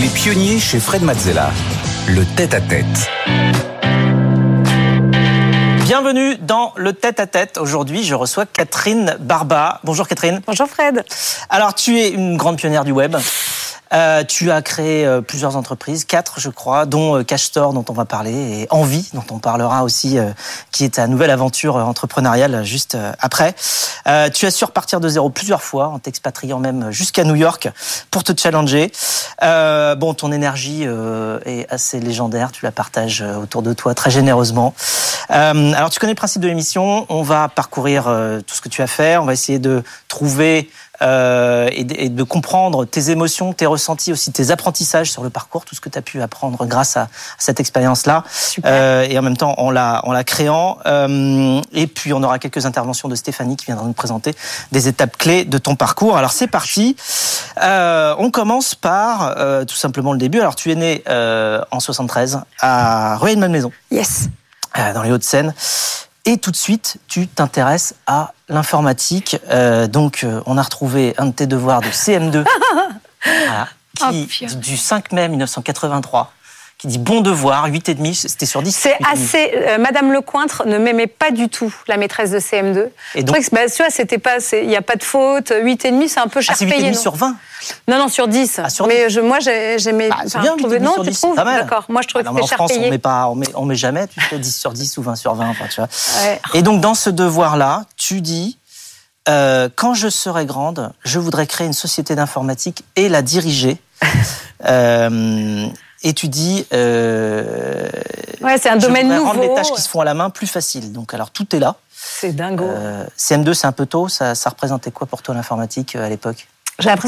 Les pionniers chez Fred Mazzella. Le tête-à-tête. Bienvenue dans le tête-à-tête. Aujourd'hui, je reçois Catherine Barba. Bonjour Catherine. Bonjour Fred. Alors, tu es une grande pionnière du web. Euh, tu as créé euh, plusieurs entreprises, quatre je crois, dont euh, Cash Store dont on va parler et Envie dont on parlera aussi, euh, qui est ta nouvelle aventure entrepreneuriale juste euh, après. Euh, tu as su repartir de zéro plusieurs fois en t'expatriant même jusqu'à New York pour te challenger. Euh, bon, ton énergie euh, est assez légendaire, tu la partages euh, autour de toi très généreusement. Euh, alors tu connais le principe de l'émission, on va parcourir euh, tout ce que tu as fait, on va essayer de trouver euh, et, de, et, de, comprendre tes émotions, tes ressentis, aussi tes apprentissages sur le parcours, tout ce que tu as pu apprendre grâce à, à cette expérience-là, euh, et en même temps en la, en la créant. Euh, et puis on aura quelques interventions de Stéphanie qui viendra nous présenter des étapes clés de ton parcours. Alors c'est parti. Euh, on commence par euh, tout simplement le début. Alors tu es né en 73 à Rueil-Malmaison. Yes. dans les Hauts-de-Seine. Et tout de suite, tu t'intéresses à l'informatique. Euh, donc, euh, on a retrouvé un de tes devoirs de CM2, voilà, qui, oh, du 5 mai 1983 qui dit bon devoir, 8,5, c'était sur 10. C'est assez. Euh, Madame Lecointre ne m'aimait pas du tout, la maîtresse de CM2. Et donc, que, bah, tu vois, c'était pas. Il n'y a pas de faute. 8,5, c'est un peu cher ah, payé. 8,5 sur 20 Non, non, sur 10. Ah, sur mais Je, moi, j'aimais. Bah, c'est bien, 8,5 non, sur 10, tu trouves D'accord. Moi, je trouvais ah, que c'était cher France, payé. on met pas, on met, on met jamais, tu fais 10 sur 10 ou 20 sur 20, enfin, tu vois. Ouais. Et donc, dans ce devoir-là, tu dis. Euh, quand je serai grande, je voudrais créer une société d'informatique et la diriger. euh, et tu dis. Euh, ouais, c'est un domaine nouveau. rendre les tâches qui se font à la main plus faciles. Donc, alors, tout est là. C'est dingo. Euh, CM2, c'est un peu tôt. Ça, ça représentait quoi pour toi l'informatique à l'époque?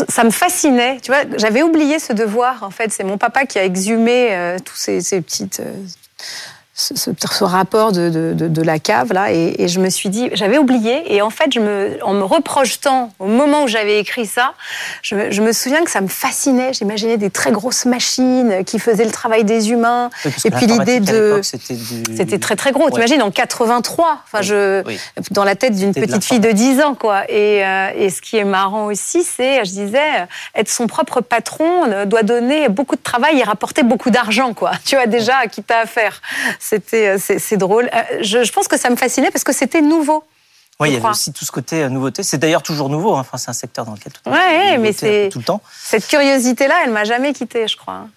Ça me fascinait. Tu vois, j'avais oublié ce devoir. En fait, c'est mon papa qui a exhumé euh, tous ces, ces petites. Ce, ce, ce, rapport de, de, de, de, la cave là et, et je me suis dit j'avais oublié et en fait je me en me reprojetant au moment où j'avais écrit ça je me, je me, souviens que ça me fascinait. J'imaginais des très grosses machines qui faisaient le travail des humains. Oui, et puis l'idée de c'était du... très très gros. Ouais. t'imagines en 83 enfin oui, je oui. dans la tête d'une petite fille de 10 ans quoi. Et, euh, et ce qui est marrant aussi c'est je disais être son propre patron doit donner beaucoup de travail et rapporter beaucoup d'argent quoi. Tu vois déjà à qui t'as affaire c'était c'est drôle. Euh, Je, je, pense que ça me fascinait parce que c'était nouveau. Oui, il y avait aussi tout ce côté euh, nouveauté. C'est d'ailleurs toujours nouveau. Hein. Enfin, c'est un secteur dans lequel tout, ouais, mais c'est tout le temps. Cette curiosité-là, elle m'a jamais quitté, je crois.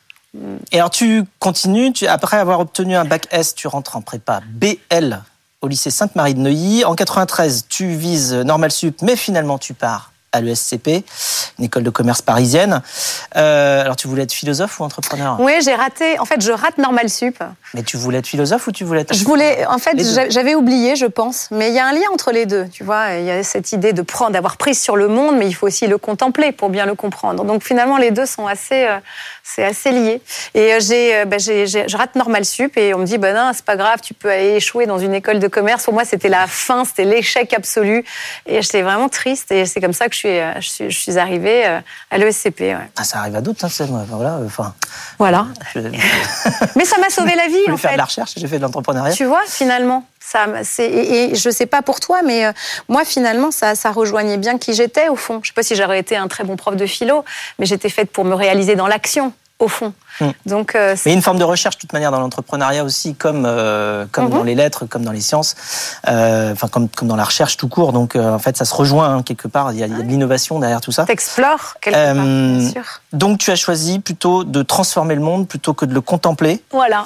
Et alors, tu continues. Tu, après avoir obtenu un bac S, tu rentres en prépa BL au lycée Sainte-Marie de Neuilly. En 93, tu vises Normal Sup, mais finalement, tu pars à l'ESCP, une école de commerce parisienne. Euh, alors, tu voulais être philosophe ou entrepreneur? Oui, j'ai raté. En fait, je rate Normal Sup. Mais tu voulais être philosophe ou tu voulais être Je voulais. En fait, j'avais oublié, je pense. Mais il y a un lien entre les deux. Tu vois, il y a cette idée de prendre, d'avoir prise sur le monde, mais il faut aussi le contempler pour bien le comprendre. Donc finalement, les deux sont assez, euh, c'est assez lié. Et euh, j'ai, bah, je rate Normal Sup et on me dit, ben bah non, c'est pas grave, tu peux aller échouer dans une école de commerce. Pour moi, c'était la fin, c'était l'échec absolu. Et j'étais vraiment triste. Et c'est comme ça que je suis, je suis, je suis arrivée à l'ESCP. Ouais. Ah, ça arrive à d'autres, hein, voilà. Enfin. Voilà. Je... mais ça m'a sauvé la vie, en faire fait. de la recherche, j'ai fait de l'entrepreneuriat. Tu vois, finalement. Ça, et, et je sais pas pour toi, mais euh, moi, finalement, ça, ça rejoignait bien qui j'étais, au fond. Je sais pas si j'aurais été un très bon prof de philo, mais j'étais faite pour me réaliser dans l'action au fond. Mmh. Donc, euh, mais une forme de recherche, de toute manière, dans l'entrepreneuriat aussi, comme euh, comme mmh. dans les lettres, comme dans les sciences, euh, enfin comme comme dans la recherche tout court. Donc, euh, en fait, ça se rejoint hein, quelque part. Il y a, il y a de l'innovation derrière tout ça. T'explores quelque part, bien sûr. Donc, tu as choisi plutôt de transformer le monde plutôt que de le contempler. Voilà.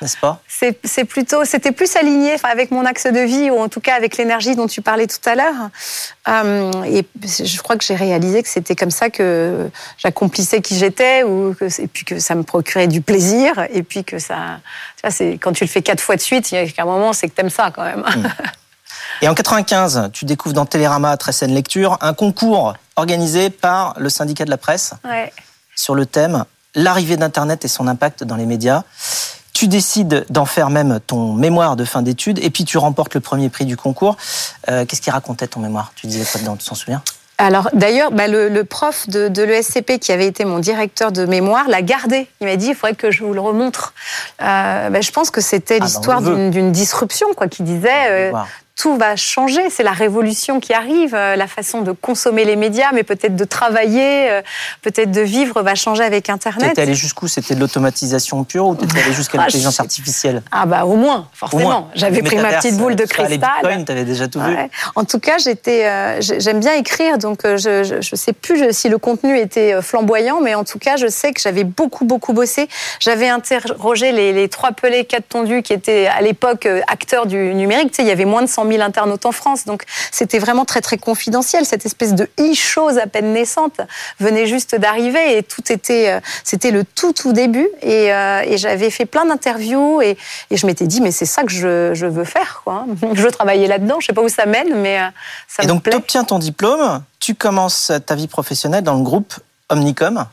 N'est-ce pas? C'est plutôt, c'était plus aligné avec mon axe de vie ou en tout cas avec l'énergie dont tu parlais tout à l'heure. Euh, et je crois que j'ai réalisé que c'était comme ça que j'accomplissais qui j'étais ou que, et puis que ça me procurait du plaisir et puis que ça, c'est quand tu le fais quatre fois de suite, il y a un moment c'est que t'aimes ça quand même. Mmh. Et en 95, tu découvres dans Télérama très saine lecture un concours organisé par le syndicat de la presse ouais. sur le thème l'arrivée d'Internet et son impact dans les médias. Tu décides d'en faire même ton mémoire de fin d'études et puis tu remportes le premier prix du concours. Euh, Qu'est-ce qui racontait ton mémoire? Tu disais quoi dedans? Tu t'en souviens? Alors d'ailleurs, bah, le, le, prof de, de l'ESCP qui avait été mon directeur de mémoire l'a gardé. Il m'a dit il faudrait que je vous le remontre. Euh, bah, je pense que c'était Ah, l'histoire bah, veut. d'une d'une disruption, quoi, qui disait euh, tout va changer. C'est la révolution qui arrive. Euh, la façon de consommer les médias, mais peut-être de travailler, euh, peut-être de vivre va changer avec Internet. T'étais allé jusqu'où? C'était de l'automatisation pure ou t'étais allé jusqu'à Ah, l'intelligence artificielle? Ah bah au moins, forcément. J'avais pris ma petite boule de cristal. bitcoins, t'avais déjà tout vu. En tout cas, j'étais, euh, j'ai- j'aime bien écrire, donc je, je sais plus si le contenu était flamboyant, mais en tout cas, je sais que j'avais beaucoup, beaucoup bossé. J'avais interrogé les, les trois pelés, quatre tondus qui étaient à l'époque acteurs du numérique. Tu sais, il y avait moins de 100 000 internautes en France, donc c'était vraiment très, très confidentiel. Cette espèce de e-chose à peine naissante venait juste d'arriver et tout était, euh, c'était le tout, tout début. Et, euh, et j'avais fait plein d'interviews et, et je m'étais dit, mais c'est ça que je, je veux faire, quoi. Je veux travailler là-dedans. Je sais pas où ça mène, mais euh, ça Et me donc, plaît. tu obtiens ton diplôme, tu commences ta vie professionnelle dans le groupe Omnicom.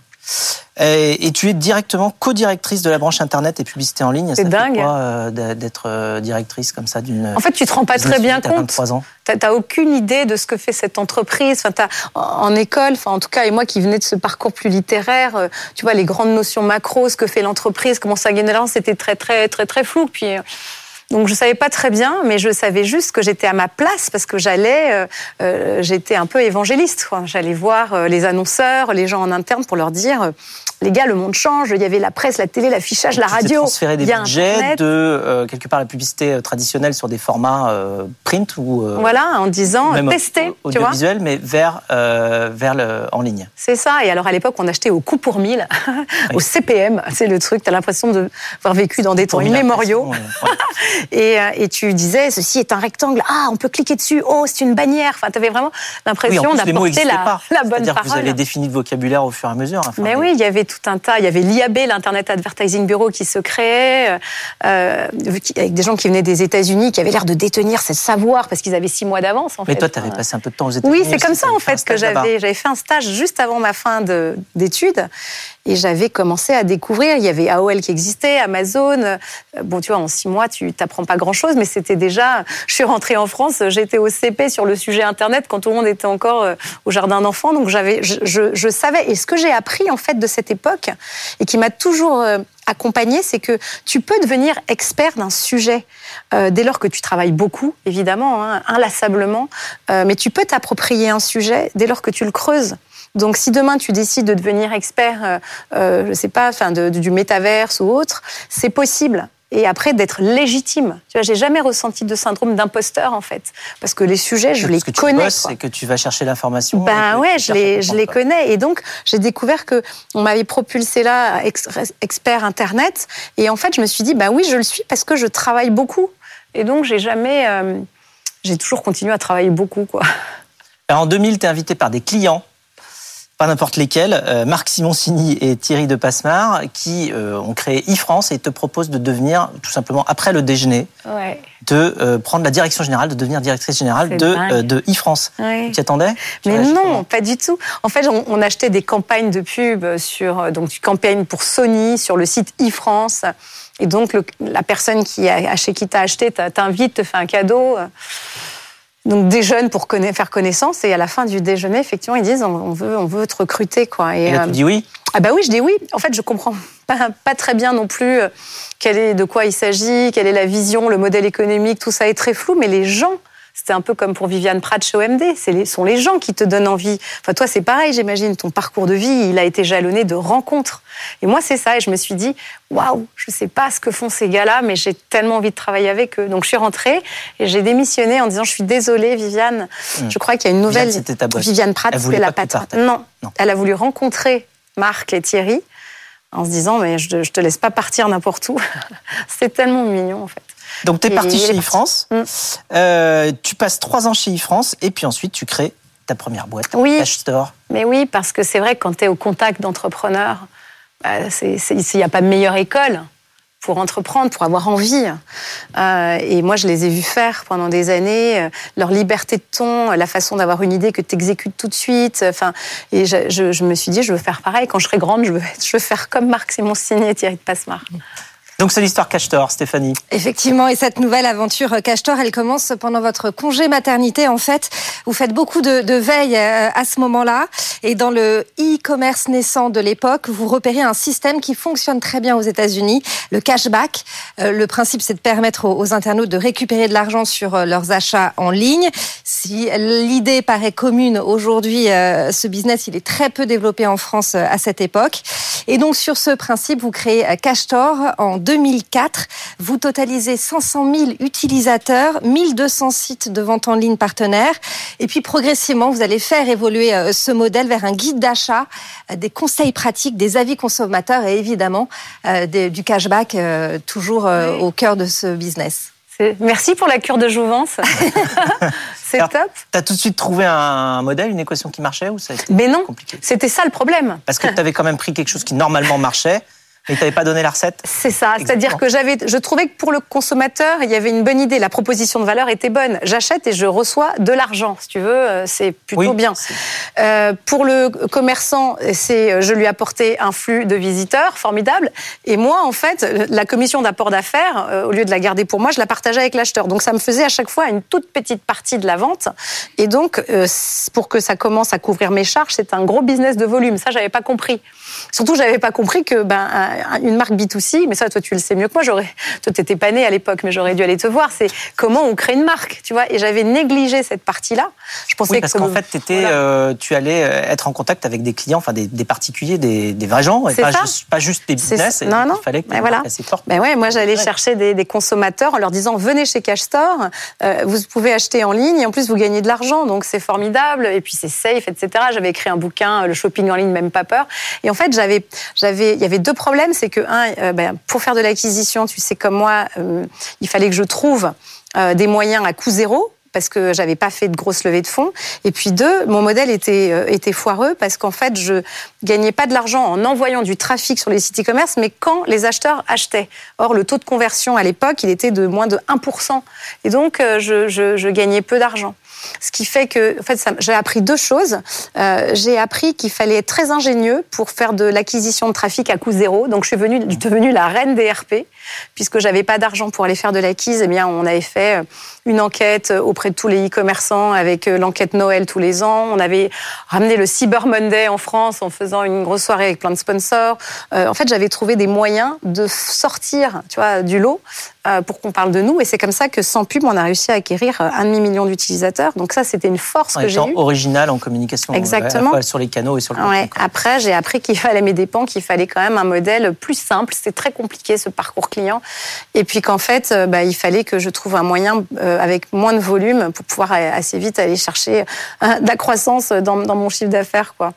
Et, et tu es directement co-directrice de la branche Internet et publicité en ligne. C'est dingue. euh, d'être euh, directrice comme ça d'une. En fait, tu te rends pas très bien compte. 23 ans. T'as aucune idée de ce que fait cette entreprise. Enfin, t'as- en école, enfin, en tout cas, et moi qui venais de ce parcours plus littéraire, euh, tu vois, les grandes notions macro, ce que fait l'entreprise, comment ça gagne de l'argent, c'était très, très, très, très flou. Puis, euh, donc, je savais pas très bien, mais je savais juste que j'étais à ma place parce que j'allais, euh, euh, j'étais un peu évangéliste. J'allais voir euh, les annonceurs, les gens en interne pour leur dire, les gars, le monde change. Il y avait la presse, la télé, l'affichage, la radio. transféré des budgets Internet. de euh, quelque part la publicité traditionnelle sur des formats euh, print ou euh, Voilà, en disant, même vois. audiovisuel, mais vers vers le en ligne. C'est ça. Et alors, à l'époque, on achetait au coup pour mille, au CPM. C'est le truc. Tu as l'impression d'avoir vécu dans des temps immémoriaux. ouais. Et, euh, et tu disais, ceci est un rectangle. Ah, on peut cliquer dessus. Oh, c'est une bannière. Enfin, tu avais vraiment Oui, l'impression mots d'apporter la, la bonne C'est-à-dire que vous parole. avez défini le vocabulaire au fur et à mesure. enfin, Mais oui, il y avait tout un tas. Il y avait l'IAB, l'Internet Advertising Bureau, qui se créait, euh, qui- avec des gens qui venaient des États-Unis, qui avaient l'air de détenir ce savoir parce qu'ils avaient six mois d'avance. Mais fait. toi, tu avais passé un peu de temps aux États-Unis. Oui, c'est comme ça en fait que j'avais j'avais fait un stage juste avant ma fin de- d'études et j'avais commencé à découvrir. Il y avait AOL qui existait, Amazon. Euh, Bon, tu vois, en six mois, tu t'apprends pas grand-chose, mais c'était déjà. Je suis rentrée en France, j'étais au CP sur le sujet Internet quand tout le monde était encore euh, au jardin d'enfants, donc j'avais, je, je- je savais. Et ce que j'ai appris en fait de cette époque et qui m'a toujours euh, accompagnée, c'est que tu peux devenir expert d'un sujet euh, dès lors que tu travailles beaucoup, évidemment, hein, inlassablement, mais tu peux t'approprier un sujet dès lors que tu le creuses. Donc, si demain tu décides de devenir expert, euh, je sais pas, enfin, du métaverse ou autre, c'est possible. Et après d'être légitime. Tu vois, j'ai jamais ressenti de syndrome d'imposteur en fait, parce que les sujets, je les que tu connais. bosses et que tu vas chercher l'information. Ben ouais, je les, je les connais. Et donc, j'ai découvert que on m'avait propulsé là, ex- expert Internet. Et en fait, je me suis dit, bah oui, je le suis parce que je travaille beaucoup. Et donc, j'ai jamais. euh, j'ai toujours continué à travailler beaucoup, quoi. Alors, en 2000, tu es invité par des clients, pas n'importe lesquels, euh, Marc Simoncini et Thierry de Passemar, qui euh, ont créé e-France et te proposent de devenir, tout simplement, après le déjeuner, Ouais. de euh, prendre la direction générale, de devenir directrice générale de, e-France. Ouais. Tu t'y attendais? Tu Mais non, pas du tout. En fait, on, on achetait des campagnes de pub sur donc tu campagnes pour Sony sur le site e-France. Et donc le- la personne qui a, chez qui t'as acheté t'a- t'invite, te fait un cadeau. Euh, Donc déjeune pour conna- faire connaissance et à la fin du déjeuner, effectivement, ils disent on, veut on veut te recruter quoi. Et là, euh, tu dis oui? Ah bah oui, je dis oui. En fait, je comprends pas, pas très bien non plus euh, quel est, de quoi il s'agit, quelle est la vision, le modèle économique, tout ça est très flou, mais les gens, c'était un peu comme pour Viviane Pratt chez OMD, ce sont les gens qui te donnent envie. Enfin, toi, c'est pareil, j'imagine, ton parcours de vie, il a été jalonné de rencontres. Et moi, c'est ça, et je me suis dit, waouh, je sais pas ce que font ces gars-là, mais j'ai tellement envie de travailler avec eux. Donc, je suis rentrée et j'ai démissionné en disant, je suis désolée, Viviane, je crois qu'il y a une nouvelle... Viviane, ta boss. Viviane Pratt, c'était la patronne. Non. Non. elle a voulu rencontrer Marc et Thierry en se disant mais je, te laisse pas partir n'importe où. C'était tellement mignon en fait. Donc, tu es parti chez parti. e-France. Mm. Euh, tu passes trois ans chez e-France et puis ensuite, tu crées ta première boîte, Oui. Cash Store. Mais oui, parce que c'est vrai que quand tu es au contact d'entrepreneurs, bah, c'est- c'est- il n'y a pas de meilleure école pour entreprendre, pour avoir envie. Euh, et moi, je les ai vus faire pendant des années, euh, leur liberté de ton, la façon d'avoir une idée que tu exécutes tout de suite. Enfin, et je, je- je me suis dit, je veux faire pareil. Quand je serai grande, je veux, je veux faire comme Marc Simoncini et Thierry de Passemar. Donc c'est l'histoire Cashtor, Stéphanie. Effectivement, et cette nouvelle aventure Cashtor, elle commence pendant votre congé maternité. En fait, vous faites beaucoup de, de veille euh, à ce moment-là. Et dans le e-commerce naissant de l'époque, vous repérez un système qui fonctionne très bien aux États-Unis, le cashback. Euh, le principe, c'est de permettre aux, internautes de récupérer de l'argent sur euh, leurs achats en ligne. Si l'idée paraît commune aujourd'hui, ce business, il est très peu développé en France à cette époque. Et donc, sur ce principe, vous créez Cashtor en 2004. Vous totalisez 500 000 utilisateurs, 1200 sites de vente en ligne partenaires. Et puis progressivement, vous allez faire évoluer euh, ce modèle vers un guide d'achat, euh, des conseils pratiques, des avis consommateurs et évidemment euh, du cashback toujours au cœur de ce business. Merci pour la cure de jouvence. C'est top. Tu as tout de suite trouvé un modèle, une équation qui marchait ou ça Mais non, c'était ça le problème. Parce que tu avais quand même pris quelque chose qui normalement marchait mais tu pas donné la recette C'est ça. C'est-à-dire que j'avais, je trouvais que pour le consommateur, il y avait une bonne idée. La proposition de valeur était bonne. J'achète et je reçois de l'argent. Si tu veux, euh, c'est plutôt bien. Euh, pour le commerçant, c'est, euh, je lui apportais un flux de visiteurs formidable. Et moi, en fait, la commission d'apport d'affaires, euh, au lieu de la garder pour moi, je la partageais avec l'acheteur. Donc ça me faisait à chaque fois une toute petite partie de la vente. Et donc, pour que ça commence à couvrir mes charges, c'est un gros business de volume. Ça, j'avais pas compris. Surtout, j'avais pas compris que ben une marque B2C, mais ça, toi, tu le sais mieux que moi. J'aurais, toi, t'étais pas né à l'époque, mais j'aurais dû aller te voir. C'est comment on crée une marque, tu vois. Et j'avais négligé cette partie-là. Je pensais oui, parce qu'en fait, étais, euh, tu allais euh, être en contact avec des clients, enfin des, particuliers, des, vrais gens, et pas juste, pas juste des business. Non, non. Il fallait que ben voilà. assez fort. Ben ouais, moi, j'allais chercher des, consommateurs en leur disant venez chez Cash Store, euh, vous pouvez acheter en ligne et en plus vous gagnez de l'argent, donc c'est formidable. Et puis c'est safe, etc. J'avais écrit un bouquin, le shopping en ligne, même pas peur. Et en fait, j'avais, j'avais, il y avait deux problèmes c'est que, un, euh, ben, pour faire de l'acquisition, tu sais comme moi, euh, il fallait que je trouve euh, des moyens à coût zéro parce que j'avais pas fait de grosses levées de fonds. Et puis deux, mon modèle était, était foireux parce qu'en fait, je gagnais pas de l'argent en envoyant du trafic sur les sites e-commerce, mais quand les acheteurs achetaient. Or, le taux de conversion à l'époque, il était de moins de 1%. Et donc, je gagnais peu d'argent. Ce qui fait que, en fait, j'ai appris deux choses. Euh, j'ai appris qu'il fallait être très ingénieux pour faire de l'acquisition de trafic à coût zéro. Donc, je suis venue, devenue la reine des RP, puisque j'avais pas d'argent pour aller faire de l'acquise. Eh bien, on avait fait euh, une enquête auprès de tous les e-commerçants avec euh, l'enquête Noël tous les ans. On avait ramené le Cyber Monday en France en faisant une grosse soirée avec plein de sponsors. en fait, j'avais trouvé des moyens de sortir, tu vois, du lot pour qu'on parle de nous. Et c'est comme ça que sans pub, on a réussi à acquérir un demi million d'utilisateurs donc ça, c'était une force que j'ai eue. original en communication. Exactement. sur les canaux et sur le ouais. Après, j'ai appris qu'il fallait mes dépens, qu'il fallait quand même un modèle plus simple. C'est très compliqué ce parcours client. Et puis qu'en fait, euh, bah, il fallait que je trouve un moyen euh, avec moins de volume pour pouvoir assez vite aller chercher euh, de la croissance dans, mon chiffre d'affaires, quoi.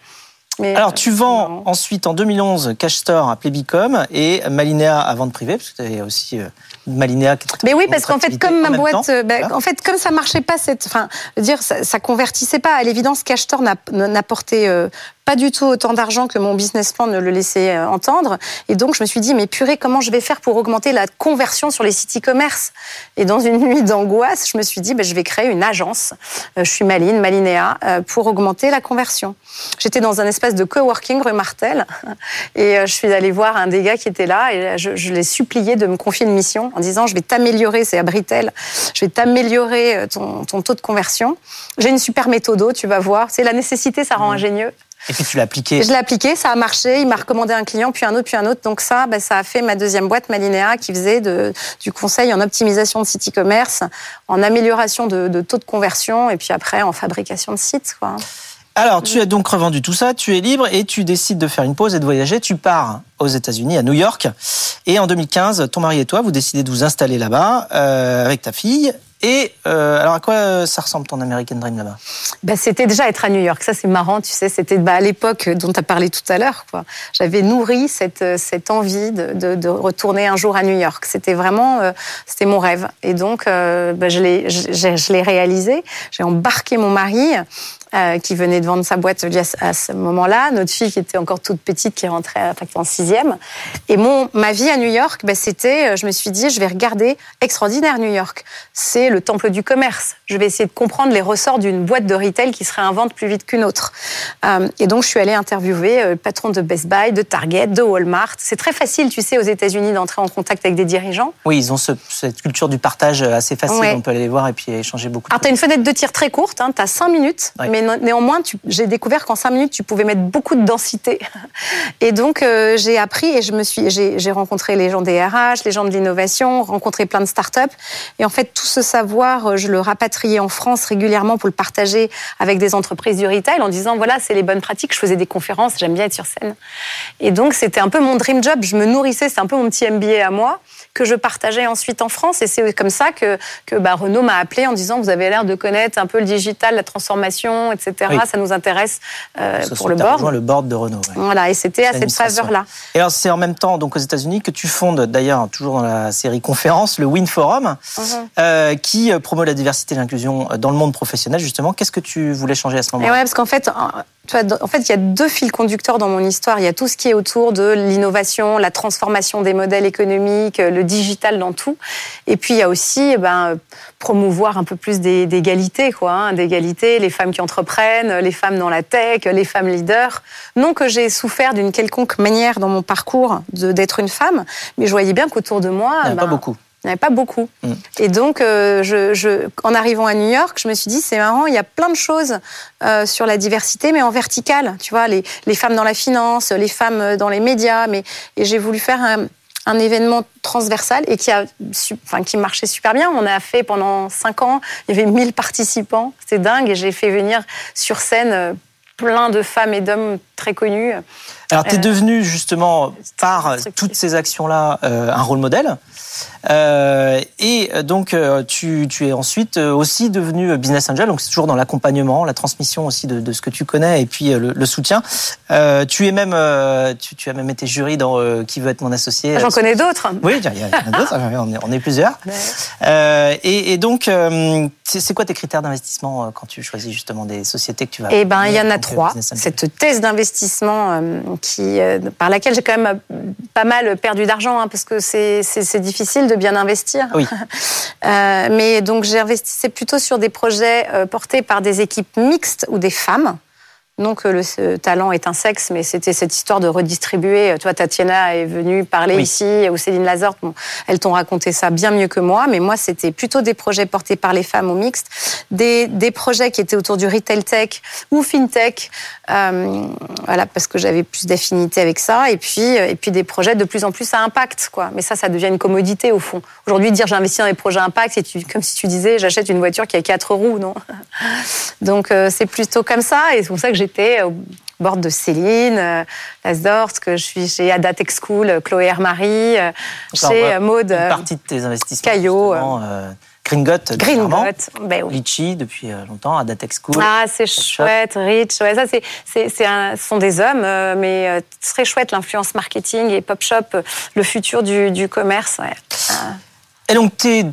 Alors, tu vends ensuite en 2011 Cash Store à Plébicom et Malinea à vente privée, parce que tu avais aussi Malinea. Mais oui, parce qu'en fait, comme ma boîte, ben, en fait, comme ça marchait pas, cette, enfin, dire, ça, ça convertissait pas. À l'évidence, Cashstore n'apportait euh, pas du tout autant d'argent que mon business plan ne le laissait euh, entendre. Et donc, je me suis dit, mais purée, comment je vais faire pour augmenter la conversion sur les sites e-commerce? Et dans une nuit d'angoisse, je me suis dit, ben, je vais créer une agence. Euh, je suis Maline, Malinea, pour augmenter la conversion. J'étais dans un espace de coworking rue Martel et je suis allée voir un des gars qui était là et je, je l'ai supplié de me confier une mission en disant je vais t'améliorer, c'est à Britel, je vais t'améliorer euh, ton, taux de conversion. J'ai une super méthode, tu vas voir. C'est la nécessité, ça rend ingénieux. Et puis tu l'as appliqué. Je l'ai appliqué, ça a marché. Il m'a recommandé un client, puis un autre, puis un autre. Donc ça, ben, ça a fait ma deuxième boîte, Malinea, qui faisait de, du conseil en optimisation de site e-commerce, en amélioration de, de, taux de conversion, et puis après en fabrication de sites. Quoi. Alors, tu as donc revendu tout ça, tu es libre et tu décides de faire une pause et de voyager. Tu pars aux États-Unis, à New York. Et en 2015, ton mari et toi, vous décidez de vous installer là-bas euh, avec ta fille. Et euh, alors, à quoi ça ressemble ton American Dream là-bas? Bah, C'était déjà être à New York. Ça, c'est marrant, tu sais. C'était bah, à l'époque dont tu as parlé tout à l'heure. J'avais nourri cette, cette envie de, de, retourner un jour à New York. C'était vraiment euh, mon rêve. Et donc, euh, bah, je l'ai réalisé. J'ai embarqué mon mari euh, qui venait de vendre sa boîte à ce moment-là, notre fille qui était encore toute petite, qui rentrait en sixième. Et mon, ma vie à New York, bah, c'était, je me suis dit, je vais regarder Extraordinaire New York. C'est le temple du commerce. Je vais essayer de comprendre les ressorts d'une boîte de retail qui se réinvente plus vite qu'une autre. et donc, je suis allée interviewer le patron de Best Buy, de Target, de Walmart. C'est très facile, tu sais, aux États-unis d'entrer en contact avec des dirigeants. Oui, ils ont cette culture du partage assez facile. On peut aller les voir et puis échanger beaucoup. Alors, tu as une fenêtre de tir très courte, hein, tu as 5 minutes, mais néanmoins, j'ai découvert qu'en 5 minutes, tu pouvais mettre beaucoup de densité. Et donc, euh, j'ai appris et je me suis, j'ai rencontré les gens des RH, les gens de l'innovation, rencontré plein de startups. Et en fait, tout ce savoir, euh, je le rapatriais en France régulièrement pour le partager avec des entreprises du retail en disant voilà, c'est les bonnes pratiques. Je faisais des conférences, j'aime bien être sur scène. Et donc, c'était un peu mon dream job. Je me nourrissais, c'est un peu mon petit MBA à moi que je partageais ensuite en France. Et c'est comme ça que, que bah, Renault m'a appelé en disant vous avez l'air de connaître un peu le digital, la transformation, etc. Ça nous intéresse euh, pour le board. le board de Renault. Voilà, et c'était à cette faveur-là. Et alors c'est en même temps donc aux États-Unis que tu fondes d'ailleurs toujours dans la série conférence le Win Forum, mhm. euh, qui euh, promeut la diversité et l'inclusion dans le monde professionnel justement. Qu'est-ce que tu voulais changer à ce moment-là Ouais, parce qu'en fait, en fait, il y a deux fils conducteurs dans mon histoire. Il y a tout ce qui est autour de l'innovation, la transformation des modèles économiques, le digital dans tout. Et puis, il y a aussi eh ben, promouvoir un peu plus d'égalité, quoi, hein, d'égalité, les femmes qui entreprennent, les femmes dans la tech, les femmes leaders. Non que j'ai souffert d'une quelconque manière dans mon parcours d'être une femme, mais je voyais bien qu'autour de moi... Il n'y pas ben, beaucoup. Il n'y avait pas beaucoup. Mm. Et donc, euh, je, en arrivant à New York, je me suis dit, c'est marrant, il y a plein de choses euh, sur la diversité, mais en verticale. Tu vois, les, les, femmes dans la finance, les femmes dans les médias. Mais, et j'ai voulu faire un, un, événement transversal et qui, a, enfin, qui marchait super bien. On a fait pendant cinq ans, il y avait 1000 participants. C'était dingue. Et j'ai fait venir sur scène euh, plein de femmes et d'hommes très connus. Alors, tu es devenu justement, par toutes ces actions-là, un rôle modèle. Euh, et donc, euh, tu, tu, es ensuite euh, aussi devenu business angel, donc c'est toujours dans l'accompagnement, la transmission aussi de, de, ce que tu connais et puis le, le soutien. Euh, tu es même, tu, tu, as même été jury dans Qui veut être mon associé. Ah, j'en connais d'autres. Oui, il y en a d'autres. on, est, on est plusieurs. Et, et, donc, c'est quoi tes critères d'investissement quand tu choisis justement des sociétés que tu vas Eh ben, il y en a trois. Cette thèse d'investissement qui, par laquelle j'ai quand même pas mal perdu d'argent, hein, parce que c'est difficile de bien investir. Oui. Euh, mais donc j'ai investi plutôt sur des projets euh, portés par des équipes mixtes ou des femmes. Non que le talent est un sexe, mais c'était cette histoire de redistribuer. Toi, Tatiana est venue parler ici, ou Céline Lazorte, bon, elles t'ont raconté ça bien mieux que moi, mais moi, c'était plutôt des projets portés par les femmes ou mixtes, des, des projets qui étaient autour du retail tech ou fintech, euh, voilà, parce que j'avais plus d'affinité avec ça, et puis, et puis des projets de plus en plus à impact, quoi. Mais ça, ça devient une commodité au fond. Aujourd'hui, dire j'investis dans des projets à impact, c'est comme si tu disais j'achète une voiture qui a quatre roues, non? Donc euh, c'est plutôt comme ça, et c'est pour ça que j'ai j'étais au bord de Céline, euh, Lasdort, que je suis chez Ada Tech School, euh, Chloé Hermarie, euh, chez Maud. Une partie de tes investissements. Caillot. Gringot, Gringot, ben oui. Litchi depuis longtemps, Ada Tech School. Ah, c'est chouette, Rich. Ouais, ça, c'est, c'est, ce sont des hommes, mais très chouette l'influence marketing et Pop Shop, le futur du, du commerce. Ouais. Et donc, tu es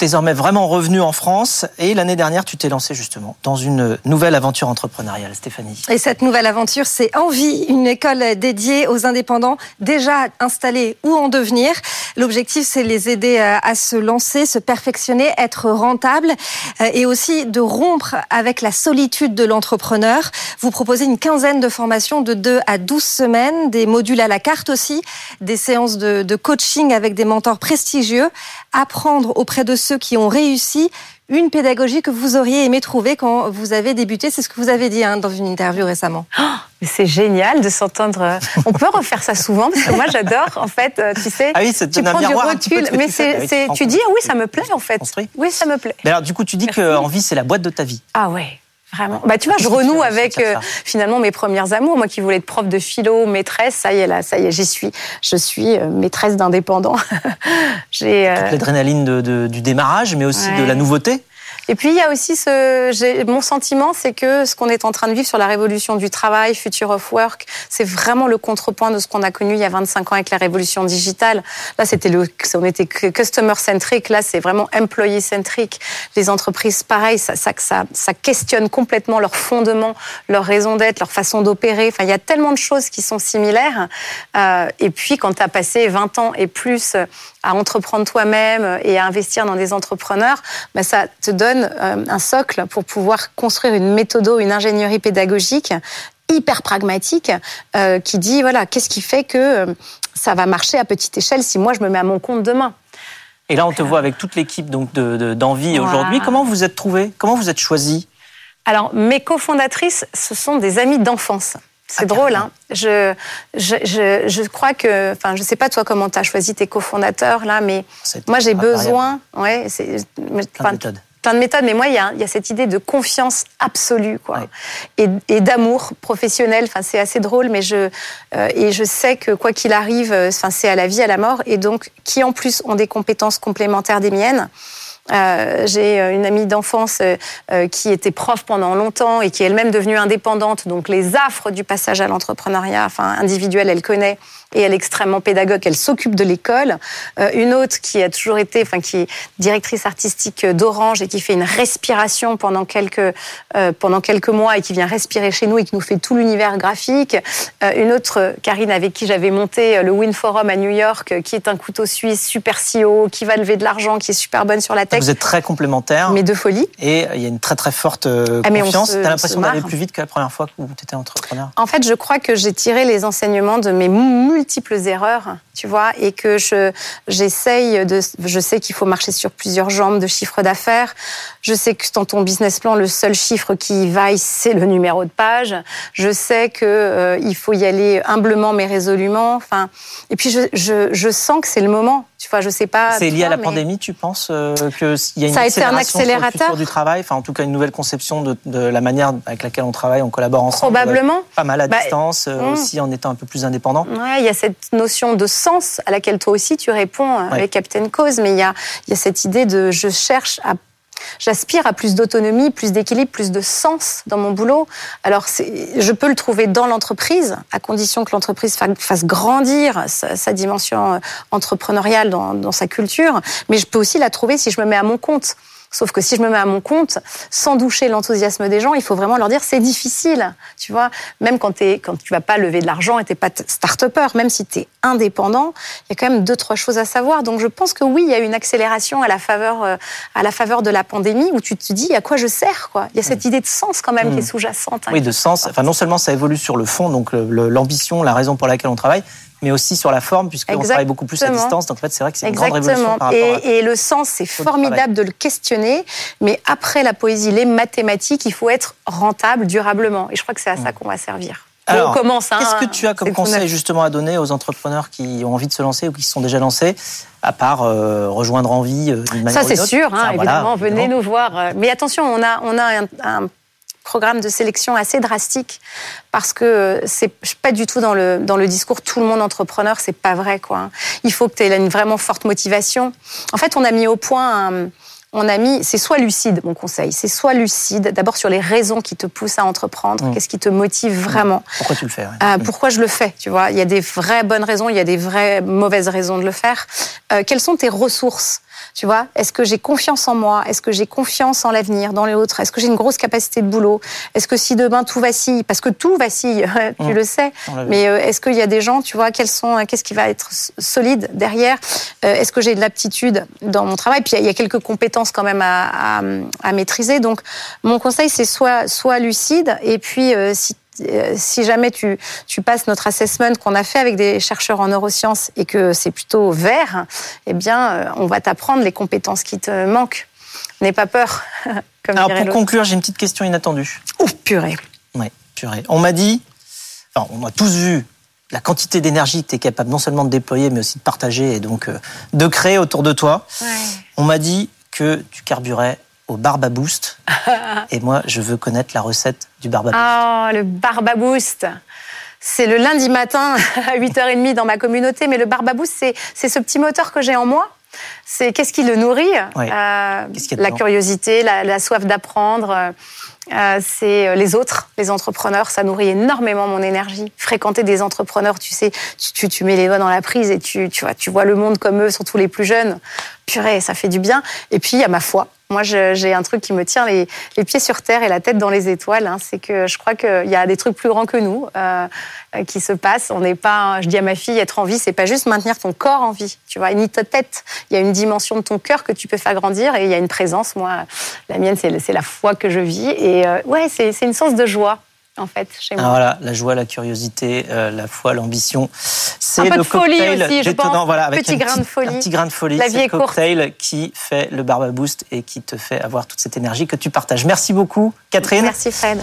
désormais vraiment revenu en France et l'année dernière, tu t'es lancé justement dans une nouvelle aventure entrepreneuriale, Stéphanie. Et cette nouvelle aventure, c'est Envie, une école dédiée aux indépendants déjà installés ou en devenir. L'objectif, c'est les aider à se lancer, se perfectionner, être rentable euh, et aussi de rompre avec la solitude de l'entrepreneur. Vous proposez une quinzaine de formations de 2 à 12 semaines, des modules à la carte aussi, des séances de, de coaching avec des mentors prestigieux, apprendre auprès de ceux qui ont réussi une pédagogie que vous auriez aimé trouver quand vous avez débuté. C'est ce que vous avez dit hein, dans une interview récemment. Oh, c'est génial de s'entendre. On peut refaire ça souvent parce que moi j'adore. En fait, euh, tu sais, ah oui, tu prends du recul, mais c'est, tu dis ah oui, ça me plaît en fait. Oui, ça me plaît. Mais alors du coup, tu dis que Envie c'est la boîte de ta vie. Ah ouais. Vraiment. Bah, tu vois, je renoue avec euh, finalement mes premières amours. Moi qui voulais être prof de philo, maîtresse, ça y est, là, ça y est, j'y suis. Je suis euh, maîtresse d'indépendant. J'ai euh... l'adrénaline de, du démarrage, mais aussi de la nouveauté. Et puis il y a aussi mon sentiment, c'est que ce qu'on est en train de vivre sur la révolution du travail, Future of Work, c'est vraiment le contrepoint de ce qu'on a connu il y a 25 ans avec la révolution digitale. Là, c'était on était customer centric. Là, c'est vraiment employee centric. Les entreprises, pareil, ça, questionne complètement leur fondement, leur raison d'être, leur façon d'opérer. Il y a tellement de choses qui sont similaires. Euh, et puis, quand tu as passé 20 ans et plus à entreprendre toi-même et à investir dans des entrepreneurs, ben ça te donne euh, un socle pour pouvoir construire une méthodo, une ingénierie pédagogique hyper pragmatique euh, qui dit voilà qu'est-ce qui fait que euh, ça va marcher à petite échelle si moi je me mets à mon compte demain? Et là, on te voit avec toute l'équipe donc d'envie aujourd'hui. Comment vous êtes trouvé Comment vous êtes choisi Alors, mes cofondatrices, ce sont des amies d'enfance. C'est ah, drôle, hein je, je, je, je, crois que, enfin, je sais pas toi comment tu as choisi tes cofondateurs là, mais moi j'ai besoin, ouais, c'est plein de méthodes. Plein de méthodes, mais moi il y a, il y a cette idée de confiance absolue, quoi, et, et d'amour professionnel. Enfin, c'est assez drôle, mais je euh, et je sais que quoi qu'il arrive, euh, enfin, c'est à la vie, à la mort, et donc qui en plus ont des compétences complémentaires des miennes. Euh, j'ai une amie d'enfance euh, qui était prof pendant longtemps et qui est elle-même devenue indépendante. Donc les affres du passage à l'entrepreneuriat, enfin individuel, elle connaît et elle est extrêmement pédagogue. Elle s'occupe de l'école. une autre qui a toujours été, enfin qui est directrice artistique d'Orange et qui fait une respiration pendant quelques pendant quelques mois et qui vient respirer chez nous et qui nous fait tout l'univers graphique. une autre, Karine, avec qui j'avais monté le Win Forum à New York, qui est un couteau suisse super CEO, qui va lever de l'argent, qui est super bonne sur la tête vous êtes très complémentaires. Mais de folie. Et il y a une très très forte euh, ah, confiance. Tu as l'impression d'aller plus vite que la première fois que tu étais entrepreneur? En fait, je crois que j'ai tiré les enseignements de mes multiples erreurs, tu vois, et que je j'essaye de. Je sais qu'il faut marcher sur plusieurs jambes de chiffre d'affaires. Je sais que dans ton business plan, le seul chiffre qui vaille, c'est le numéro de page. Je sais que euh, il faut y aller humblement mais résolument. Enfin, et puis je, je, je sens que c'est le moment. Tu vois, je sais pas. C'est lié à la pandémie, tu penses euh, que il y a une ça a été un accélérateur du travail, enfin en tout cas une nouvelle conception de, de, la manière avec laquelle on travaille, on collabore ensemble. Probablement. Pas mal à bah, distance, euh, hmm. aussi en étant un peu plus indépendant. Ouais, il y a cette notion de sens à laquelle toi aussi tu réponds euh, avec Captain Cause, mais il y a, il y a cette idée de je cherche à J'aspire à plus d'autonomie, plus d'équilibre, plus de sens dans mon boulot. Alors, je peux le trouver dans l'entreprise, à condition que l'entreprise fasse grandir sa, dimension euh, entrepreneuriale dans, sa culture, mais je peux aussi la trouver si je me mets à mon compte. Sauf que si je me mets à mon compte, sans doucher l'enthousiasme des gens, il faut vraiment leur dire c'est difficile. Tu vois, même quand, quand tu vas pas lever de l'argent et t'es pas start-upper, même si tu es indépendant, il y a quand même deux, trois choses à savoir. Donc je pense que oui, il y a une accélération à la faveur, euh, à la faveur de la pandémie où tu te dis à quoi je sers, quoi. Il y a cette mmh. idée de sens quand même qui est mmh. sous-jacente. Hein, oui, de sens. Enfin, non seulement ça évolue sur le fond, donc l'ambition, la raison pour laquelle on travaille, mais aussi sur la forme, puisqu'on travaille beaucoup plus à distance. Donc en fait, c'est vrai que c'est une grande révolution par rapport et, et le sens, c'est formidable de le questionner, mais après la poésie, les mathématiques, il faut être rentable durablement. Et je crois que c'est à ça mm. qu'on va servir. Alors, on commence. Hein, Qu'est-ce que tu as comme conseil justement à donner aux entrepreneurs qui ont envie de se lancer ou qui se sont déjà lancés, à part euh, rejoindre Envie euh, d'une manière Ça, c'est sûr, hein, évidemment. venez nous voir. Mais attention, on a, on a un, un programme de sélection assez drastique parce que c'est pas du tout dans le, dans le discours tout le monde entrepreneur, c'est pas vrai quoi. Il faut que tu aies une vraiment forte motivation. En fait, on a mis au point un, on a mis, c'est soit lucide, mon conseil, c'est soit lucide, d'abord sur les raisons qui te poussent à entreprendre, mmh. qu'est-ce qui te motive vraiment. Pourquoi tu le fais euh, Pourquoi je le fais, tu vois? Il y a des vraies bonnes raisons, il y a des vraies mauvaises raisons de le faire. Euh, quelles sont tes ressources? Tu vois, est-ce que j'ai confiance en moi? Est-ce que j'ai confiance en l'avenir, dans les autres? Est-ce que j'ai une grosse capacité de boulot? Est-ce que si demain tout vacille, parce que tout vacille, tu mmh. le sais, mais euh, est-ce qu'il y a des gens, tu vois, quels sont, euh, qu'est-ce qui va être solide derrière? Euh, Est-ce que j'ai de l'aptitude dans mon travail? Puis il y a quelques compétences quand même à, à, maîtriser. Donc mon conseil, c'est soit, soit lucide, et puis si euh, si jamais tu, tu passes notre assessment qu'on a fait avec des chercheurs en neurosciences et que c'est plutôt vert, eh bien, euh, on va t'apprendre les compétences qui te manquent. N'aie pas peur. Comme Alors pour conclure, j'ai une petite question inattendue. Ouf, purée. Oui, purée. On m'a dit, enfin, on a tous vu la quantité d'énergie que tu es capable non seulement de déployer, mais aussi de partager et donc euh, de créer autour de toi. Ouais. On m'a dit que tu carburais au Boost. et moi, je veux connaître la recette du Boost. Ah, oh, le Boost c'est le lundi matin à 8h30 dans ma communauté, mais le Boost, c'est ce petit moteur que j'ai en moi C'est qu'est-ce qui le nourrit. Euh, La curiosité, la, la soif d'apprendre. euh, c'est euh, les autres, les entrepreneurs, ça nourrit énormément mon énergie. Fréquenter des entrepreneurs, tu sais, tu, tu, tu mets les doigts dans la prise et tu, tu, vois, tu vois le monde comme eux, surtout les plus jeunes. Purée, ça fait du bien. Et puis, il y a ma foi. Moi, j'ai un truc qui me tient les, pieds sur terre et la tête dans les étoiles. hein. C'est que je crois qu'il y a des trucs plus grands que nous euh, qui se passent. On n'est pas, je dis à ma fille, être en vie, c'est pas juste maintenir ton corps en vie, tu vois, ni ta tête. Il y a une dimension de ton cœur que tu peux faire grandir et il y a une présence. Moi, la mienne, c'est la foi que je vis. Et euh, ouais, c'est une source de joie, en fait, chez Ah, moi. voilà, la joie, la curiosité, euh, la foi, l'ambition. C'est Un peu le de folie aussi, je pense. Voilà, avec Petit un grain petit, de folie. Un petit grain de folie. La c'est vie le est courte. cocktail qui fait le Barba Boost et qui te fait avoir toute cette énergie que tu partages. Merci beaucoup, Catherine. Merci Fred.